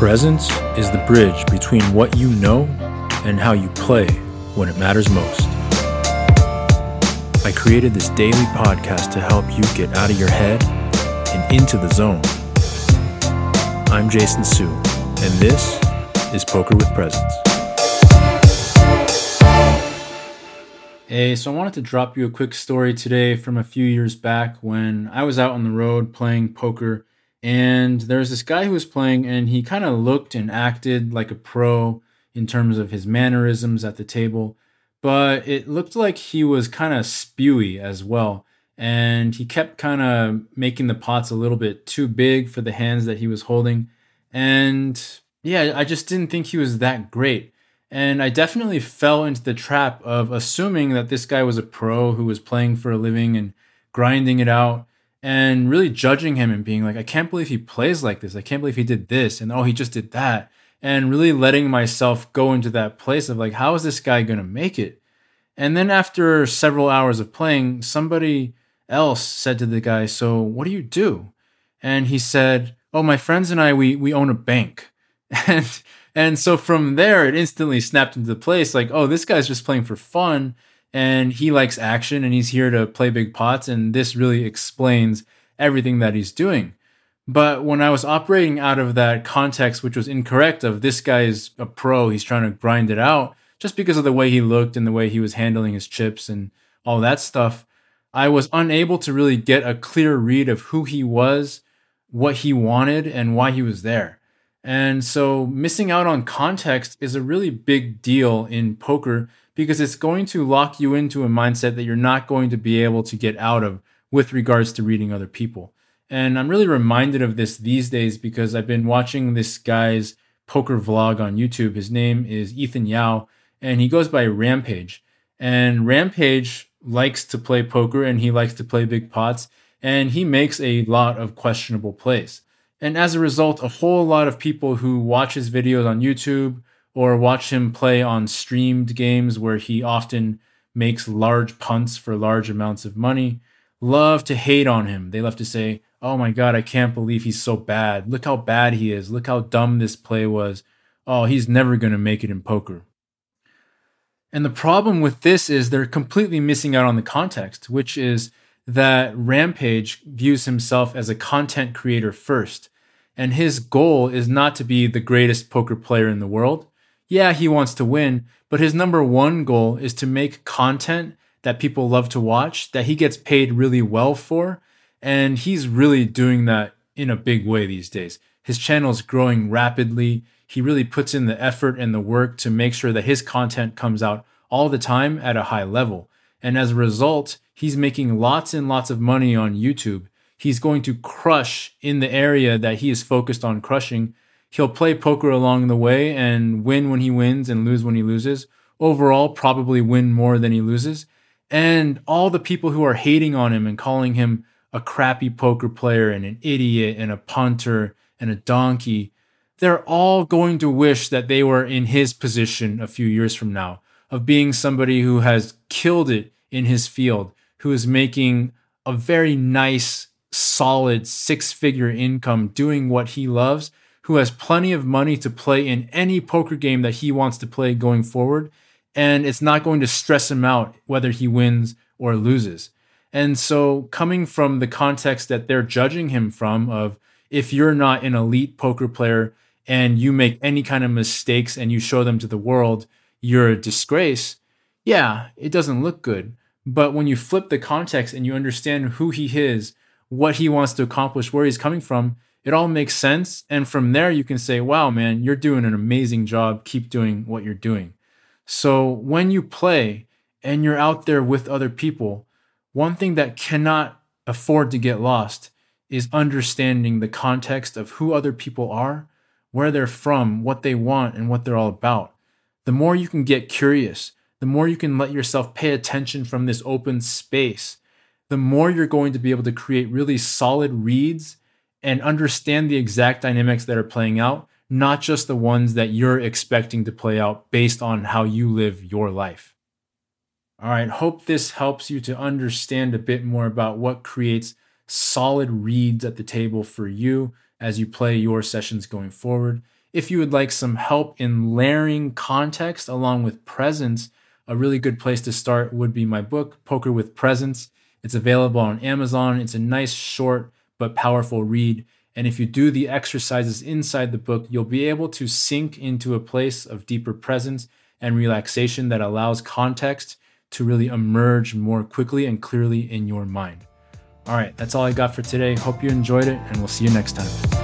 Presence is the bridge between what you know and how you play when it matters most. I created this daily podcast to help you get out of your head and into the zone. I'm Jason Su, and this is Poker with Presence. Hey, so I wanted to drop you a quick story today from a few years back when I was out on the road playing poker and there's this guy who was playing, and he kind of looked and acted like a pro in terms of his mannerisms at the table, but it looked like he was kind of spewy as well. And he kept kind of making the pots a little bit too big for the hands that he was holding. And yeah, I just didn't think he was that great. And I definitely fell into the trap of assuming that this guy was a pro who was playing for a living and grinding it out and really judging him and being like, I can't believe he plays like this. I can't believe he did this. And oh, he just did that. And really letting myself go into that place of like, how is this guy going to make it? And then after several hours of playing, somebody else said to the guy, So what do you do? And he said, Oh, my friends and I, we, we own a bank. And, and so from there, it instantly snapped into place like, oh, this guy's just playing for fun and he likes action and he's here to play big pots and this really explains everything that he's doing. But when i was operating out of that context which was incorrect of this guy is a pro he's trying to grind it out just because of the way he looked and the way he was handling his chips and all that stuff i was unable to really get a clear read of who he was what he wanted and why he was there and so missing out on context is a really big deal in poker because it's going to lock you into a mindset that you're not going to be able to get out of with regards to reading other people. And I'm really reminded of this these days because I've been watching this guy's poker vlog on YouTube. His name is Ethan Yau, and he goes by Rampage. And Rampage likes to play poker and he likes to play big pots, and he makes a lot of questionable plays. And as a result, a whole lot of people who watch his videos on YouTube or watch him play on streamed games where he often makes large punts for large amounts of money, love to hate on him. They love to say, Oh my God, I can't believe he's so bad. Look how bad he is. Look how dumb this play was. Oh, he's never going to make it in poker. And the problem with this is they're completely missing out on the context, which is that Rampage views himself as a content creator first. And his goal is not to be the greatest poker player in the world yeah, he wants to win, but his number one goal is to make content that people love to watch, that he gets paid really well for. And he's really doing that in a big way these days. His channel is growing rapidly. He really puts in the effort and the work to make sure that his content comes out all the time at a high level. And as a result, he's making lots and lots of money on YouTube. He's going to crush in the area that he is focused on crushing He'll play poker along the way and win when he wins and lose when he loses. Overall, probably win more than he loses. And all the people who are hating on him and calling him a crappy poker player and an idiot and a punter and a donkey, they're all going to wish that they were in his position a few years from now of being somebody who has killed it in his field, who is making a very nice, solid six figure income doing what he loves who has plenty of money to play in any poker game that he wants to play going forward. And it's not going to stress him out whether he wins or loses. And so, coming from the context that they're judging him from, of if you're not an elite poker player and you make any kind of mistakes and you show them to the world, you're a disgrace. Yeah, it doesn't look good. But when you flip the context and you understand who he is, what he wants to accomplish, where he's coming from, it all makes sense. And from there, you can say, wow, man, you're doing an amazing job. Keep doing what you're doing. So when you play and you're out there with other people, one thing that cannot afford to get lost is understanding the context of who other people are, where they're from, what they want, and what they're all about. The more you can get curious, the more you can let yourself pay attention from this open space, the more you're going to be able to create really solid reads and understand the exact dynamics that are playing out, not just the ones that you're expecting to play out based on how you live your life. All right, hope this helps you to understand a bit more about what creates solid reads at the table for you as you play your sessions going forward. If you would like some help in layering context along with presence, a really good place to start would be my book, Poker with Presence. It's available on Amazon. It's a nice, short, but powerful read. And if you do the exercises inside the book, you'll be able to sink into a place of deeper presence and relaxation that allows context to really emerge more quickly and clearly in your mind. All right, that's all I got for today. Hope you enjoyed it, and we'll see you next time.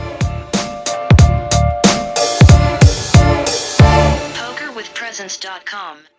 PokerWithPresence.com